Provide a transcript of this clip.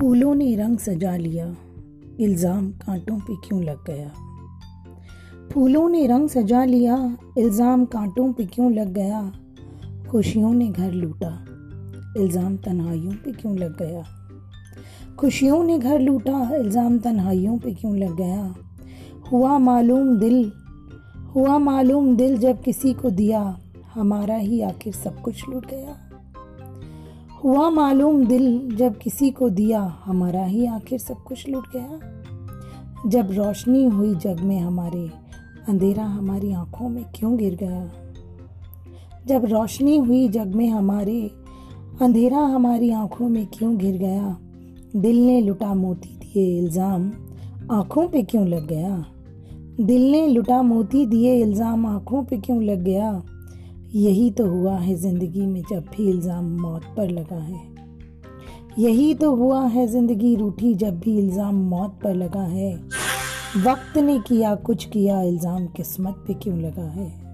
फूलों ने रंग सजा लिया, इल्ज़ाम कांटों पे क्यों लग गया? फूलों ने रंग सजा लिया, इल्ज़ाम कांटों पे क्यों लग गया? खुशियों ने घर लूटा, इल्ज़ाम तन्हाइयों पे क्यों लग गया? खुशियों ने घर लूटा, इल्ज़ाम तन्हाइयों पे क्यों लग गया? हुआ मालूम दिल, हुआ मालूम दिल जब किसी को दिया, हमारा ही आखिर सब कुछ लूट गया। हुआ मालूम दिल जब किसी को दिया, हमारा ही आखिर सब कुछ लूट गया। जब रोशनी हुई जग में हमारे, अंधेरा हमारी आँखों में क्यों गिर गया? जब रोशनी हुई जग में हमारे, अंधेरा हमारी आँखों में क्यों गिर गया? दिल ने लुटा मोती दिए इल्ज़ाम, आँखों पे क्यों लग गया? दिल ने लुटा मोती दिए इल्ज़ाम, आँखों पे क्यों लग गया? यही तो हुआ है ज़िंदगी में जब भी इल्ज़ाम मौत पर लगा है। यही तो हुआ है ज़िंदगी रूठी जब भी इल्ज़ाम मौत पर लगा है। वक्त ने किया, कुछ किया, इल्ज़ाम किस्मत पे क्यों लगा है?